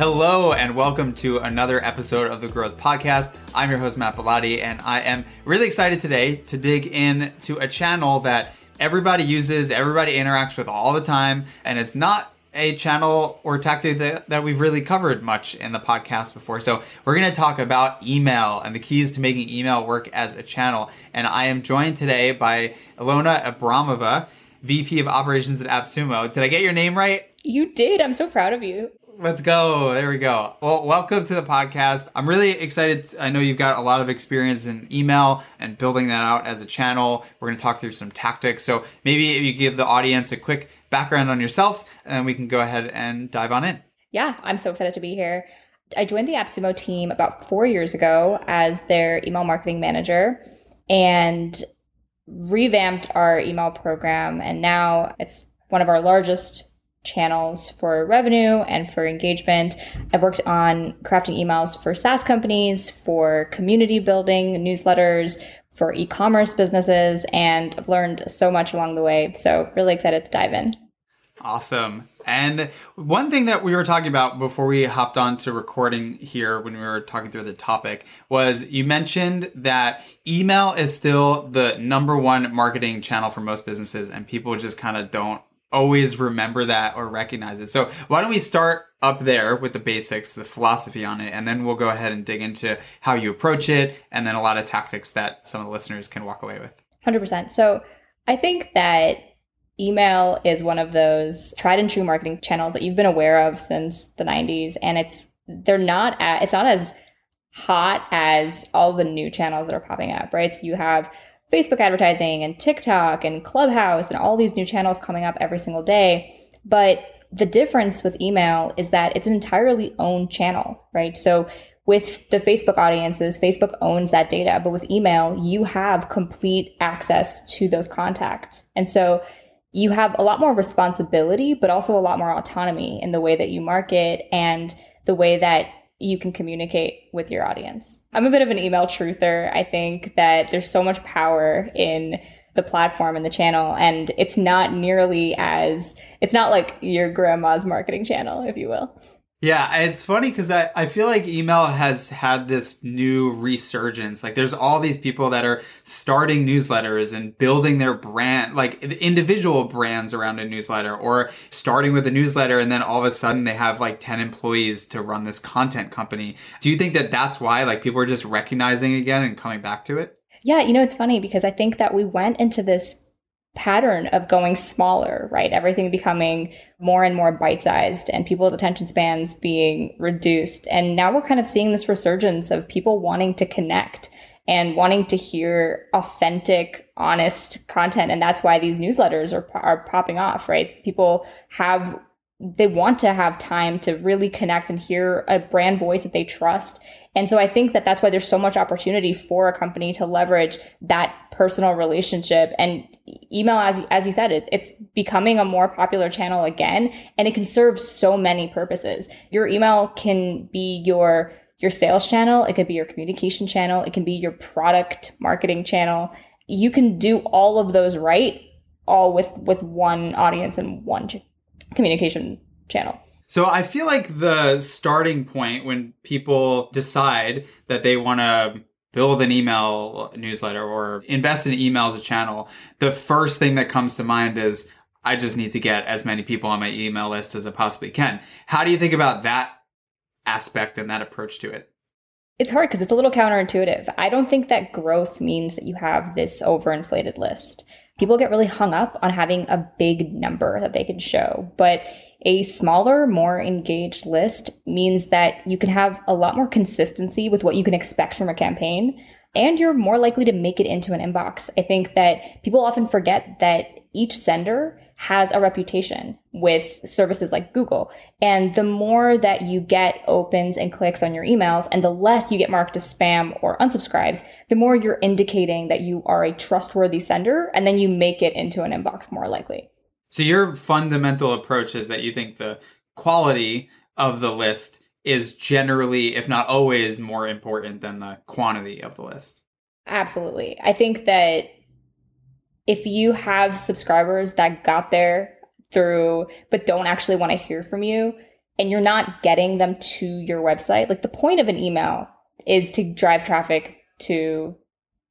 Hello, and welcome to another episode of the Growth Podcast. I'm your host, Matt Bilotti, and I am really excited today to dig into a channel that everybody uses, everybody interacts with all the time, and it's not a channel or tactic that, that we've really covered much in the podcast before. So, we're going to talk about email and the keys to making email work as a channel. And I am joined today by Ilona Abramova, VP of Operations at AppSumo. Did I get your name right? You did. I'm so proud of you. Let's go. There we go. Well, welcome to the podcast. I'm really excited. I know you've got a lot of experience in email and building that out as a channel. We're going to talk through some tactics. So maybe if you give the audience a quick background on yourself, and we can go ahead and dive on in. Yeah, I'm so excited to be here. I joined the AppSumo team about four years ago as their email marketing manager and revamped our email program. And now it's one of our largest channels for revenue and for engagement. I've worked on crafting emails for SaaS companies, for community building, newsletters, for e commerce businesses, and I've learned so much along the way. So, really excited to dive in. Awesome. And one thing that we were talking about before we hopped on to recording here when we were talking through the topic was you mentioned that email is still the number one marketing channel for most businesses and people just kind of don't always remember that or recognize it. So why don't we start up there with the basics, the philosophy on it, and then we'll go ahead and dig into how you approach it and then a lot of tactics that some of the listeners can walk away with. 100%. So I think that email is one of those tried and true marketing channels that you've been aware of since the 90s and it's they're not at, it's not as hot as all the new channels that are popping up, right? So you have Facebook advertising and TikTok and Clubhouse and all these new channels coming up every single day. But the difference with email is that it's an entirely owned channel, right? So with the Facebook audiences, Facebook owns that data, but with email, you have complete access to those contacts. And so you have a lot more responsibility, but also a lot more autonomy in the way that you market and the way that you can communicate with your audience. I'm a bit of an email truther. I think that there's so much power in the platform and the channel and it's not nearly as it's not like your grandma's marketing channel if you will yeah, it's funny because I, I feel like email has had this new resurgence. Like, there's all these people that are starting newsletters and building their brand, like individual brands around a newsletter, or starting with a newsletter and then all of a sudden they have like 10 employees to run this content company. Do you think that that's why, like, people are just recognizing again and coming back to it? Yeah, you know, it's funny because I think that we went into this pattern of going smaller, right? Everything becoming more and more bite sized and people's attention spans being reduced. And now we're kind of seeing this resurgence of people wanting to connect and wanting to hear authentic, honest content. And that's why these newsletters are, are popping off, right? People have they want to have time to really connect and hear a brand voice that they trust. And so I think that that's why there's so much opportunity for a company to leverage that personal relationship and email as as you said it, it's becoming a more popular channel again and it can serve so many purposes. Your email can be your your sales channel, it could be your communication channel, it can be your product marketing channel. You can do all of those right all with with one audience and one ch- communication channel. So I feel like the starting point when people decide that they want to build an email newsletter or invest in email as a channel, the first thing that comes to mind is I just need to get as many people on my email list as I possibly can. How do you think about that aspect and that approach to it? It's hard because it's a little counterintuitive. I don't think that growth means that you have this overinflated list. People get really hung up on having a big number that they can show, but a smaller, more engaged list means that you can have a lot more consistency with what you can expect from a campaign, and you're more likely to make it into an inbox. I think that people often forget that each sender has a reputation with services like Google. And the more that you get opens and clicks on your emails, and the less you get marked as spam or unsubscribes, the more you're indicating that you are a trustworthy sender, and then you make it into an inbox more likely. So your fundamental approach is that you think the quality of the list is generally, if not always, more important than the quantity of the list. Absolutely. I think that if you have subscribers that got there through but don't actually want to hear from you, and you're not getting them to your website, like the point of an email is to drive traffic to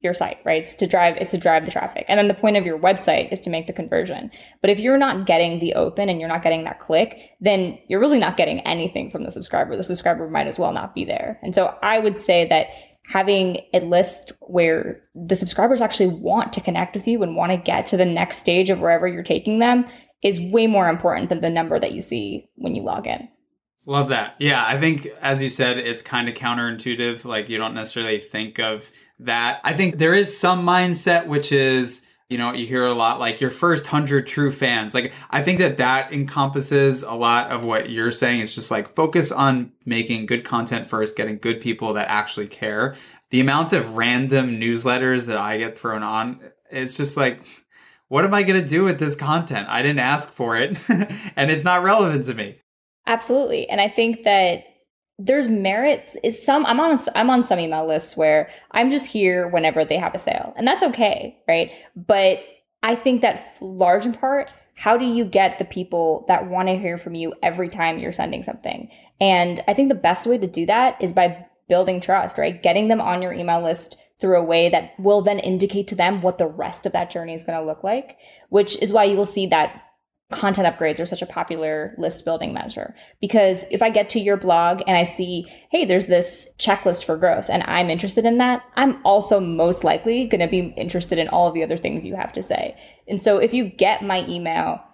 your site, right? It's to drive it's to drive the traffic. And then the point of your website is to make the conversion. But if you're not getting the open and you're not getting that click, then you're really not getting anything from the subscriber. The subscriber might as well not be there. And so I would say that having a list where the subscribers actually want to connect with you and want to get to the next stage of wherever you're taking them is way more important than the number that you see when you log in. Love that. Yeah, I think as you said, it's kind of counterintuitive. Like you don't necessarily think of that. I think there is some mindset which is, you know, you hear a lot like your first 100 true fans. Like I think that that encompasses a lot of what you're saying. It's just like focus on making good content first, getting good people that actually care. The amount of random newsletters that I get thrown on, it's just like what am I going to do with this content? I didn't ask for it and it's not relevant to me. Absolutely. And I think that there's merits is some I'm on I'm on some email lists where I'm just here whenever they have a sale. And that's okay, right? But I think that large in part how do you get the people that want to hear from you every time you're sending something? And I think the best way to do that is by building trust, right? Getting them on your email list through a way that will then indicate to them what the rest of that journey is going to look like, which is why you will see that content upgrades are such a popular list building measure because if I get to your blog and I see, hey, there's this checklist for growth and I'm interested in that, I'm also most likely going to be interested in all of the other things you have to say. And so if you get my email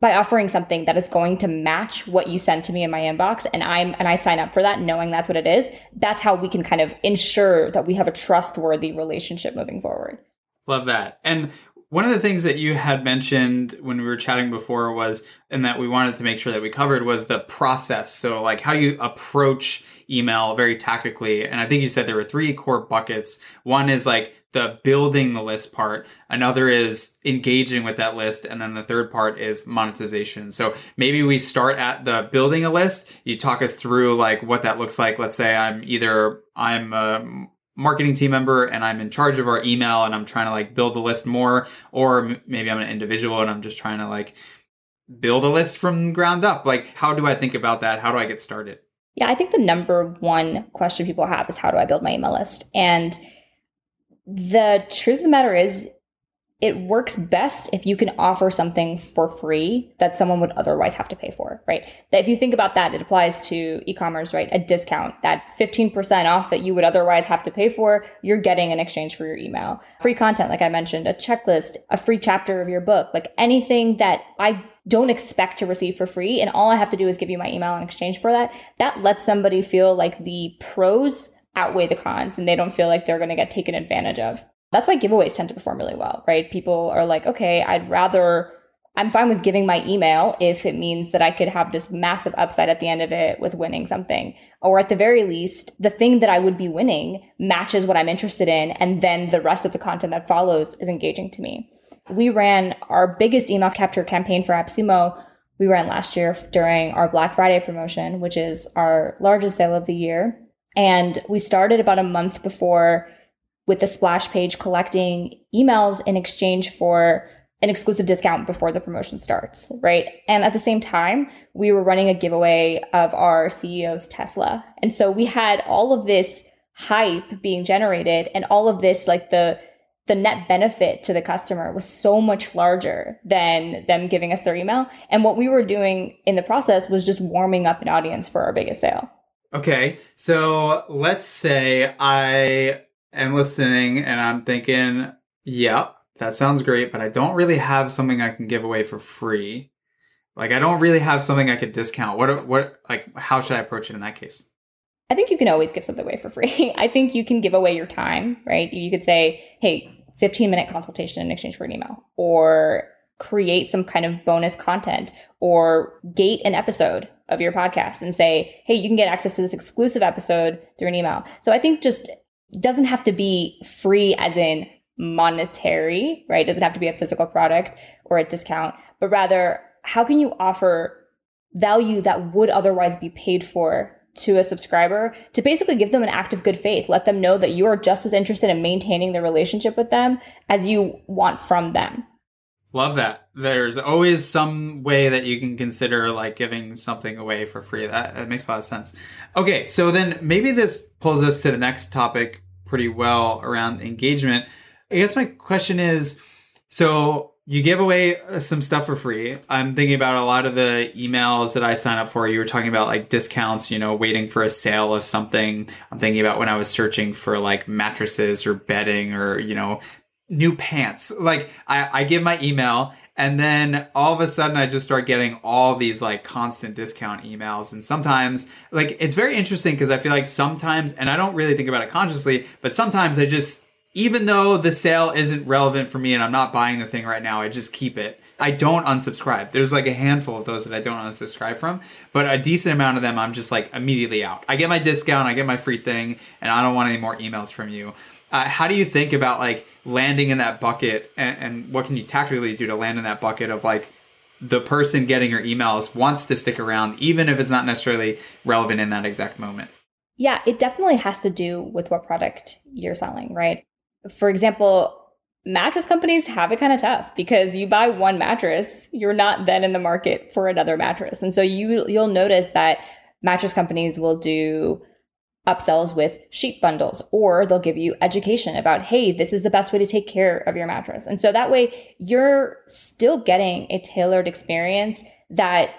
by offering something that is going to match what you sent to me in my inbox and I'm and I sign up for that knowing that's what it is, that's how we can kind of ensure that we have a trustworthy relationship moving forward. Love that. And one of the things that you had mentioned when we were chatting before was, and that we wanted to make sure that we covered was the process. So, like how you approach email very tactically. And I think you said there were three core buckets. One is like the building the list part, another is engaging with that list, and then the third part is monetization. So, maybe we start at the building a list. You talk us through like what that looks like. Let's say I'm either I'm a marketing team member and I'm in charge of our email and I'm trying to like build the list more, or maybe I'm an individual and I'm just trying to like build a list from ground up. Like, how do I think about that? How do I get started? Yeah, I think the number one question people have is how do I build my email list? And the truth of the matter is, it works best if you can offer something for free that someone would otherwise have to pay for, right? That if you think about that, it applies to e-commerce, right? A discount, that 15% off that you would otherwise have to pay for, you're getting in exchange for your email. Free content, like I mentioned, a checklist, a free chapter of your book, like anything that I don't expect to receive for free and all I have to do is give you my email in exchange for that, that lets somebody feel like the pros outweigh the cons and they don't feel like they're going to get taken advantage of. That's why giveaways tend to perform really well, right? People are like, okay, I'd rather, I'm fine with giving my email if it means that I could have this massive upside at the end of it with winning something. Or at the very least, the thing that I would be winning matches what I'm interested in. And then the rest of the content that follows is engaging to me. We ran our biggest email capture campaign for AppSumo. We ran last year during our Black Friday promotion, which is our largest sale of the year. And we started about a month before with the splash page collecting emails in exchange for an exclusive discount before the promotion starts, right? And at the same time, we were running a giveaway of our CEO's Tesla. And so we had all of this hype being generated and all of this like the the net benefit to the customer was so much larger than them giving us their email. And what we were doing in the process was just warming up an audience for our biggest sale. Okay. So let's say I am listening and I'm thinking, yep, that sounds great, but I don't really have something I can give away for free. Like I don't really have something I could discount. What what like how should I approach it in that case? I think you can always give something away for free. I think you can give away your time, right? You could say, "Hey, 15 minute consultation in exchange for an email," or create some kind of bonus content, or gate an episode of your podcast and say, "Hey, you can get access to this exclusive episode through an email." So I think just doesn't have to be free as in monetary, right? It doesn't have to be a physical product or a discount, but rather, how can you offer value that would otherwise be paid for to a subscriber to basically give them an act of good faith? Let them know that you are just as interested in maintaining the relationship with them as you want from them. Love that. There's always some way that you can consider like giving something away for free. That, that makes a lot of sense. Okay, so then maybe this pulls us to the next topic pretty well around engagement. I guess my question is so you give away uh, some stuff for free. I'm thinking about a lot of the emails that I sign up for. You were talking about like discounts, you know, waiting for a sale of something. I'm thinking about when I was searching for like mattresses or bedding or, you know, new pants. Like I, I give my email and then all of a sudden I just start getting all these like constant discount emails. And sometimes like it's very interesting because I feel like sometimes, and I don't really think about it consciously, but sometimes I just, even though the sale isn't relevant for me and I'm not buying the thing right now, I just keep it. I don't unsubscribe. There's like a handful of those that I don't unsubscribe from, but a decent amount of them I'm just like immediately out. I get my discount, I get my free thing, and I don't want any more emails from you. Uh, how do you think about like landing in that bucket and, and what can you tactically do to land in that bucket of like the person getting your emails wants to stick around even if it's not necessarily relevant in that exact moment? Yeah it definitely has to do with what product you're selling right? For example mattress companies have it kind of tough because you buy one mattress you're not then in the market for another mattress. And so you you'll notice that mattress companies will do upsells with sheet bundles, or they'll give you education about, hey, this is the best way to take care of your mattress. And so that way you're still getting a tailored experience that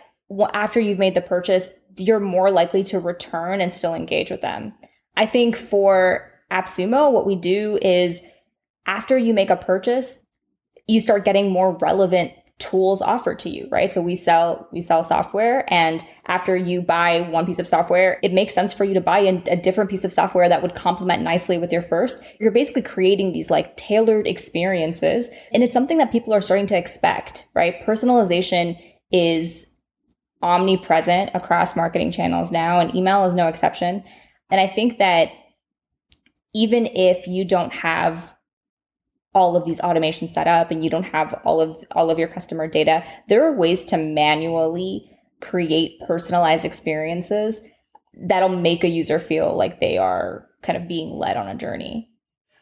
after you've made the purchase, you're more likely to return and still engage with them. I think for AppSumo, what we do is after you make a purchase, you start getting more relevant tools offered to you, right? So we sell we sell software and after you buy one piece of software, it makes sense for you to buy a, a different piece of software that would complement nicely with your first. You're basically creating these like tailored experiences and it's something that people are starting to expect, right? Personalization is omnipresent across marketing channels now and email is no exception. And I think that even if you don't have all of these automations set up and you don't have all of all of your customer data there are ways to manually create personalized experiences that'll make a user feel like they are kind of being led on a journey.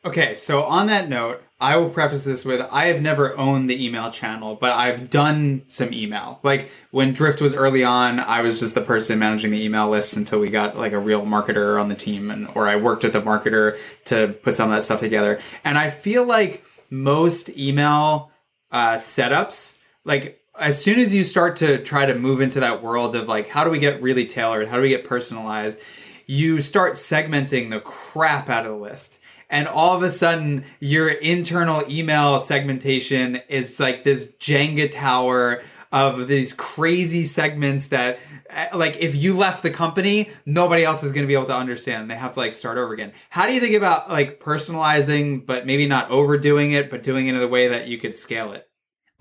Okay, so on that note, I will preface this with I have never owned the email channel, but I've done some email. Like when Drift was early on, I was just the person managing the email list until we got like a real marketer on the team and or I worked with the marketer to put some of that stuff together. And I feel like most email uh, setups, like as soon as you start to try to move into that world of like how do we get really tailored, how do we get personalized, you start segmenting the crap out of the list and all of a sudden your internal email segmentation is like this Jenga tower of these crazy segments that eh, like if you left the company nobody else is going to be able to understand. They have to like start over again. How do you think about like personalizing but maybe not overdoing it but doing it in a way that you could scale it?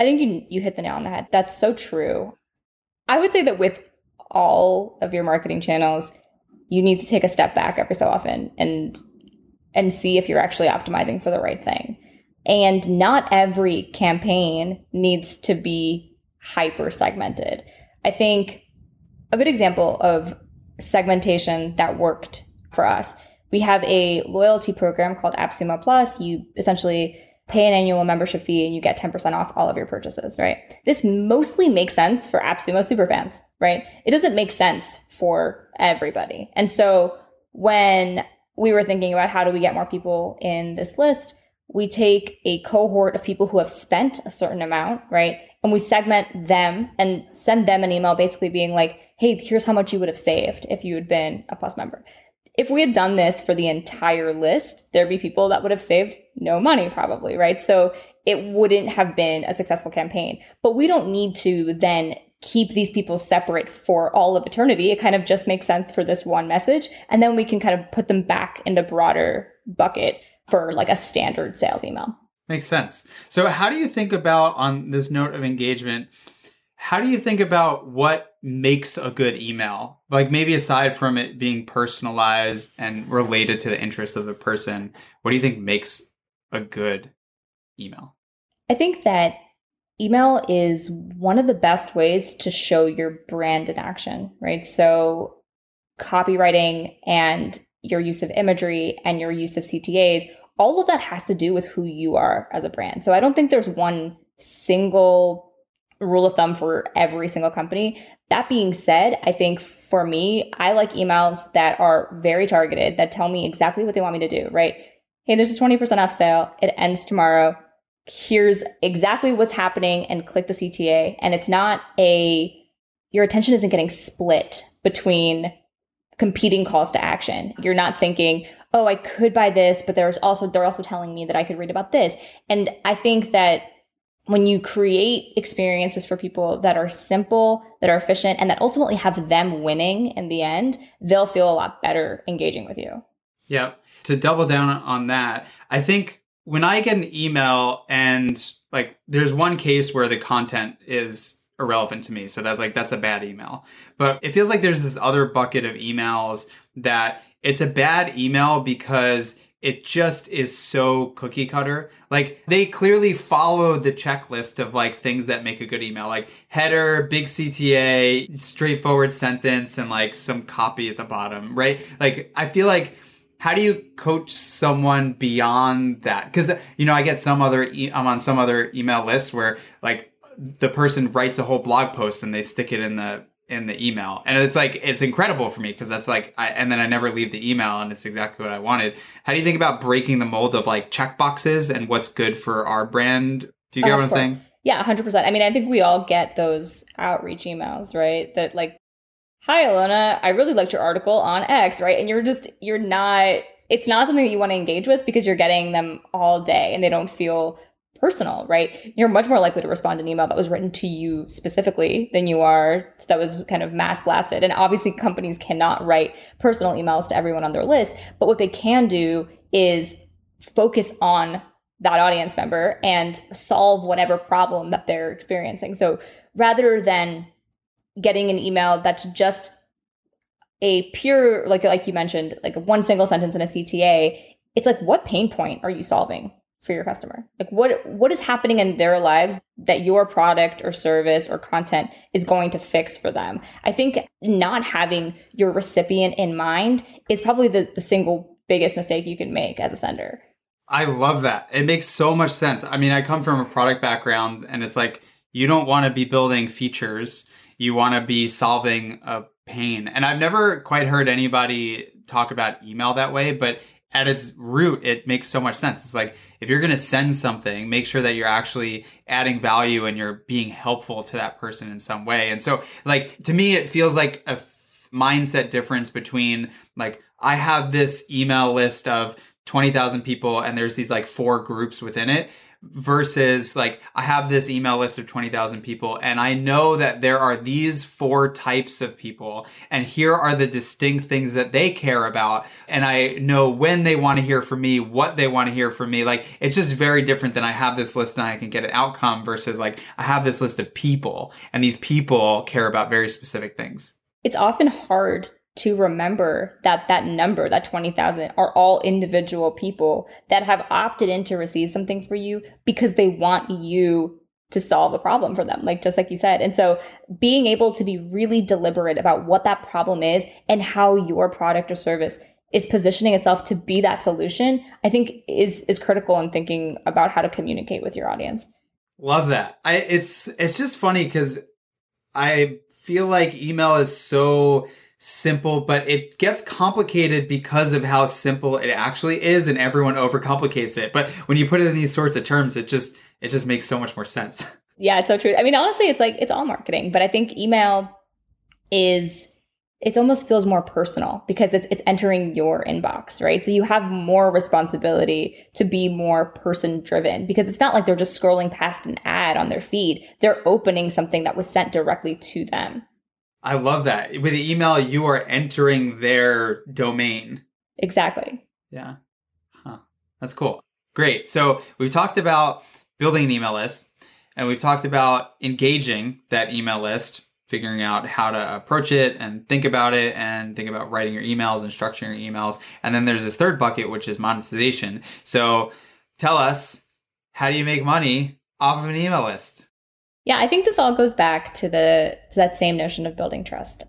I think you you hit the nail on the head. That's so true. I would say that with all of your marketing channels you need to take a step back every so often and and see if you're actually optimizing for the right thing. And not every campaign needs to be hyper segmented. I think a good example of segmentation that worked for us, we have a loyalty program called AppSumo Plus. You essentially pay an annual membership fee and you get 10% off all of your purchases, right? This mostly makes sense for AppSumo superfans, right? It doesn't make sense for everybody. And so when we were thinking about how do we get more people in this list, we take a cohort of people who have spent a certain amount, right? And we segment them and send them an email basically being like, hey, here's how much you would have saved if you had been a plus member. If we had done this for the entire list, there'd be people that would have saved no money probably, right? So it wouldn't have been a successful campaign. But we don't need to then keep these people separate for all of eternity. It kind of just makes sense for this one message. And then we can kind of put them back in the broader bucket for like a standard sales email. Makes sense. So, how do you think about, on this note of engagement, how do you think about what makes a good email? Like, maybe aside from it being personalized and related to the interests of the person, what do you think makes a good email? I think that email is one of the best ways to show your brand in action, right? So, copywriting and your use of imagery and your use of CTAs, all of that has to do with who you are as a brand. So, I don't think there's one single rule of thumb for every single company. That being said, I think for me, I like emails that are very targeted, that tell me exactly what they want me to do, right? Hey, there's a 20% off sale. It ends tomorrow. Here's exactly what's happening and click the CTA. And it's not a, your attention isn't getting split between competing calls to action. You're not thinking, oh, I could buy this, but there's also, they're also telling me that I could read about this. And I think that when you create experiences for people that are simple, that are efficient, and that ultimately have them winning in the end, they'll feel a lot better engaging with you. Yeah. To double down on that, I think when I get an email and like there's one case where the content is irrelevant to me, so that like that's a bad email. But it feels like there's this other bucket of emails that it's a bad email because it just is so cookie cutter. Like they clearly follow the checklist of like things that make a good email, like header, big CTA, straightforward sentence, and like some copy at the bottom, right? Like I feel like how do you coach someone beyond that? Because you know I get some other e- I'm on some other email list where like the person writes a whole blog post and they stick it in the in the email. And it's like it's incredible for me because that's like I, and then i never leave the email and it's exactly what i wanted. How do you think about breaking the mold of like check boxes and what's good for our brand? Do you get uh, what i'm course. saying? Yeah 100% i mean i think we all get those outreach emails right? That like hi Ilona i really liked your article on x right and you're just you're not it's not something that you want to engage with because you're getting them all day and they don't feel personal, right? You're much more likely to respond to an email that was written to you specifically than you are that was kind of mass blasted. And obviously, companies cannot write personal emails to everyone on their list, but what they can do is focus on that audience member and solve whatever problem that they're experiencing. So rather than getting an email that's just a pure like like you mentioned like one single sentence in a CTA it's like what pain point are you solving for your customer? Like what what is happening in their lives that your product or service or content is going to fix for them? I think not having your recipient in mind is probably the, the single biggest mistake you can make as a sender. I love that. It makes so much sense. I mean, I come from a product background and it's like you don't want to be building features. You want to be solving a pain. And I've never quite heard anybody talk about email that way, but at its root, it makes so much sense. It's like if you're going to send something, make sure that you're actually adding value and you're being helpful to that person in some way. And so, like, to me, it feels like a f- mindset difference between, like, I have this email list of 20,000 people and there's these like four groups within it versus like I have this email list of 20,000 people and I know that there are these four types of people and here are the distinct things that they care about and I know when they want to hear from me, what they want to hear from me. Like it's just very different than I have this list and I can get an outcome versus like I have this list of people and these people care about very specific things. It's often hard to remember that that number, that 20,000, are all individual people that have opted in to receive something for you because they want you to solve a problem for them, like just like you said. And so being able to be really deliberate about what that problem is and how your product or service is positioning itself to be that solution, I think is is critical in thinking about how to communicate with your audience. Love that. I it's it's just funny cuz I feel like email is so simple, but it gets complicated because of how simple it actually is, and everyone overcomplicates it. But when you put it in these sorts of terms, it just it just makes so much more sense. Yeah, it's so true. I mean, honestly, it's like it's all marketing, but I think email is it almost feels more personal because it's it's entering your inbox, right? So you have more responsibility to be more person driven because it's not like they're just scrolling past an ad on their feed. They're opening something that was sent directly to them. I love that. With the email, you are entering their domain. Exactly. Yeah. Huh. That's cool. Great. So we've talked about building an email list and we've talked about engaging that email list, figuring out how to approach it and think about it and think about writing your emails and structuring your emails. And then there's this third bucket, which is monetization. So tell us, how do you make money off of an email list? Yeah, I think this all goes back to the to that same notion of building trust.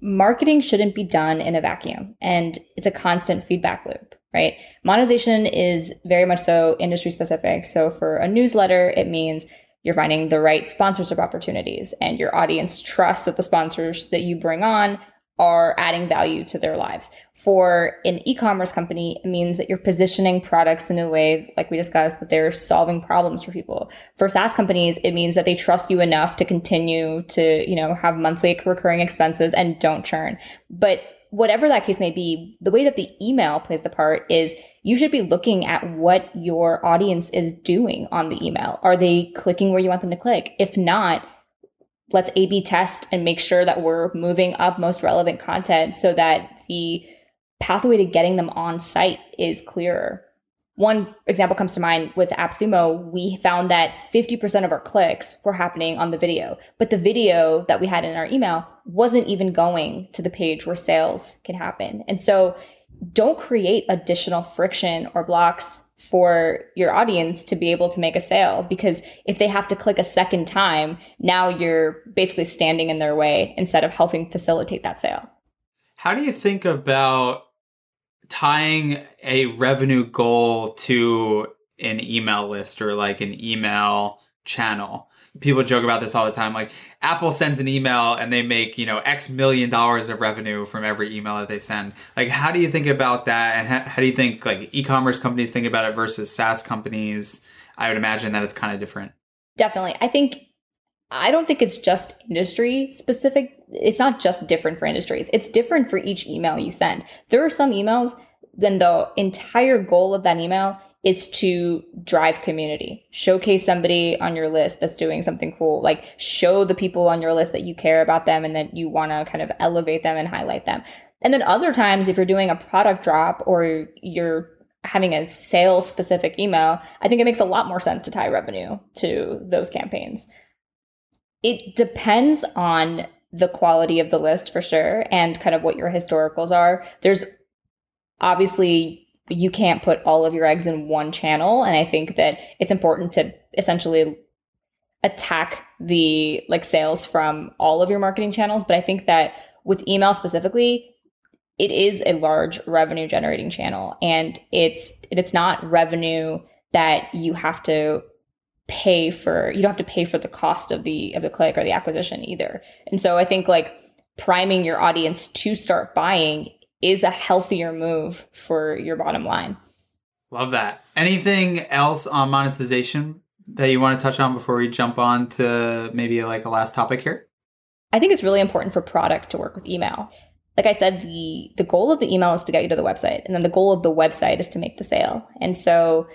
Marketing shouldn't be done in a vacuum and it's a constant feedback loop, right? Monetization is very much so industry specific. So for a newsletter, it means you're finding the right sponsorship opportunities and your audience trusts that the sponsors that you bring on are adding value to their lives. For an e-commerce company, it means that you're positioning products in a way, like we discussed, that they're solving problems for people. For SaaS companies, it means that they trust you enough to continue to, you know, have monthly recurring expenses and don't churn. But whatever that case may be, the way that the email plays the part is you should be looking at what your audience is doing on the email. Are they clicking where you want them to click? If not, let's A B test and make sure that we're moving up most relevant content so that the pathway to getting them on site is clearer. One example comes to mind with AppSumo. We found that 50% of our clicks were happening on the video, but the video that we had in our email wasn't even going to the page where sales can happen. And so don't create additional friction or blocks for your audience to be able to make a sale because if they have to click a second time, now you're basically standing in their way instead of helping facilitate that sale. How do you think about tying a revenue goal to an email list or like an email channel? People joke about this all the time. Like Apple sends an email and they make, you know, X million dollars of revenue from every email that they send. Like, how do you think about that? And how, how do you think like e-commerce companies think about it versus SaaS companies? I would imagine that it's kind of different. Definitely. I think, I don't think it's just industry specific. It's not just different for industries. It's different for each email you send. There are some emails, then the entire goal of that email is to drive community. Showcase somebody on your list that's doing something cool. Like show the people on your list that you care about them and that you want to kind of elevate them and highlight them. And then other times, if you're doing a product drop or you're having a sales specific email, I think it makes a lot more sense to tie revenue to those campaigns. It depends on the quality of the list for sure and kind of what your historicals are. There's obviously you can't put all of your eggs in one channel. And I think that it's important to essentially attack the like sales from all of your marketing channels. But I think that with email specifically, it is a large revenue generating channel and it's it's not revenue that you have to pay for you don't have to pay for the cost of the of the click or the acquisition either. And so I think like priming your audience to start buying is a healthier move for your bottom line. Love that. Anything else on monetization that you want to touch on before we jump on to maybe like a last topic here? I think it's really important for product to work with email. Like I said, the the goal of the email is to get you to the website, and then the goal of the website is to make the sale. And so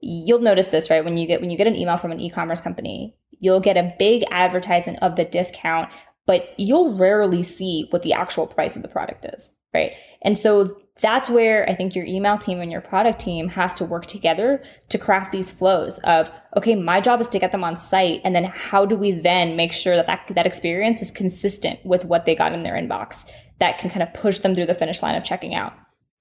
you'll notice this, right? When you get when you get an email from an e-commerce company, you'll get a big advertisement of the discount, but you'll rarely see what the actual price of the product is right? And so that's where I think your email team and your product team has to work together to craft these flows of, okay, my job is to get them on site. And then how do we then make sure that that, that experience is consistent with what they got in their inbox that can kind of push them through the finish line of checking out?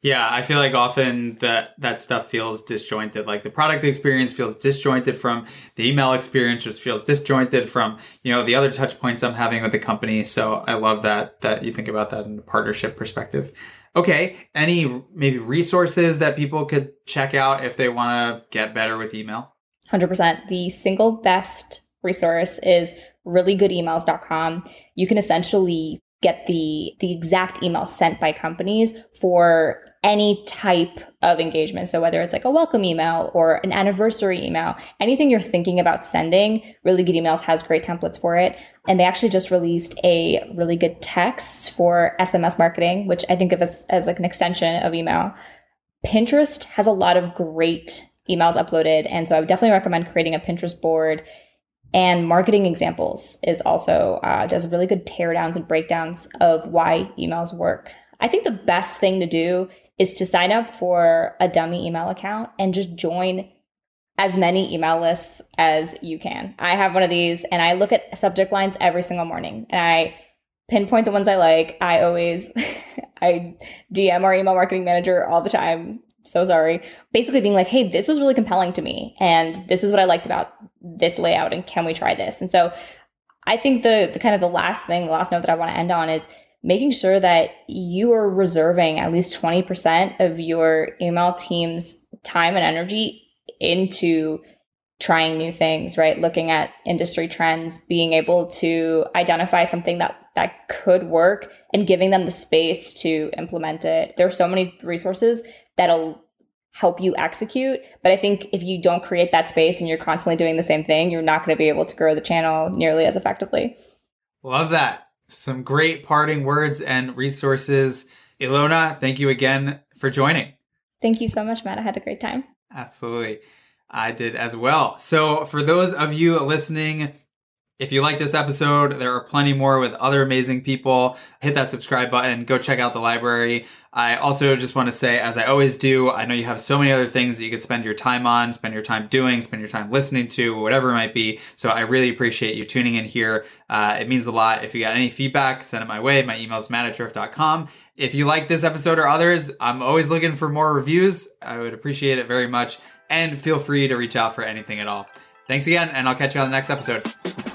Yeah, I feel like often that that stuff feels disjointed. Like the product experience feels disjointed from the email experience, which feels disjointed from you know the other touch points I'm having with the company. So I love that that you think about that in a partnership perspective. Okay, any maybe resources that people could check out if they want to get better with email? Hundred percent. The single best resource is reallygoodemails.com. You can essentially get the the exact email sent by companies for any type of engagement. So whether it's like a welcome email or an anniversary email anything you're thinking about sending really good emails has great templates for it. And they actually just released a really good text for sms marketing which i think of as, as like an extension of email. Pinterest has a lot of great emails uploaded. And so i would definitely recommend creating a pinterest board and marketing examples is also uh, does really good teardowns and breakdowns of why emails work. I think the best thing to do is to sign up for a dummy email account and just join as many email lists as you can. I have one of these and I look at subject lines every single morning and I pinpoint the ones I like. I always I DM our email marketing manager all the time so sorry. Basically being like, hey, this was really compelling to me. And this is what I liked about this layout. And can we try this? And so I think the, the kind of the last thing, the last note that I want to end on is making sure that you are reserving at least 20% of your email team's time and energy into trying new things, right? Looking at industry trends, being able to identify something that that could work and giving them the space to implement it. There are so many resources that'll help you execute, but I think if you don't create that space and you're constantly doing the same thing, you're not going to be able to grow the channel nearly as effectively. Love that. Some great parting words and resources. Ilona, thank you again for joining. Thank you so much, Matt. I had a great time. Absolutely. I did as well. So, for those of you listening, if you like this episode, there are plenty more with other amazing people. Hit that subscribe button, go check out the library. I also just want to say, as I always do, I know you have so many other things that you could spend your time on, spend your time doing, spend your time listening to, whatever it might be. So I really appreciate you tuning in here. Uh, it means a lot. If you got any feedback, send it my way. My email is matt If you like this episode or others, I'm always looking for more reviews. I would appreciate it very much. And feel free to reach out for anything at all. Thanks again, and I'll catch you on the next episode.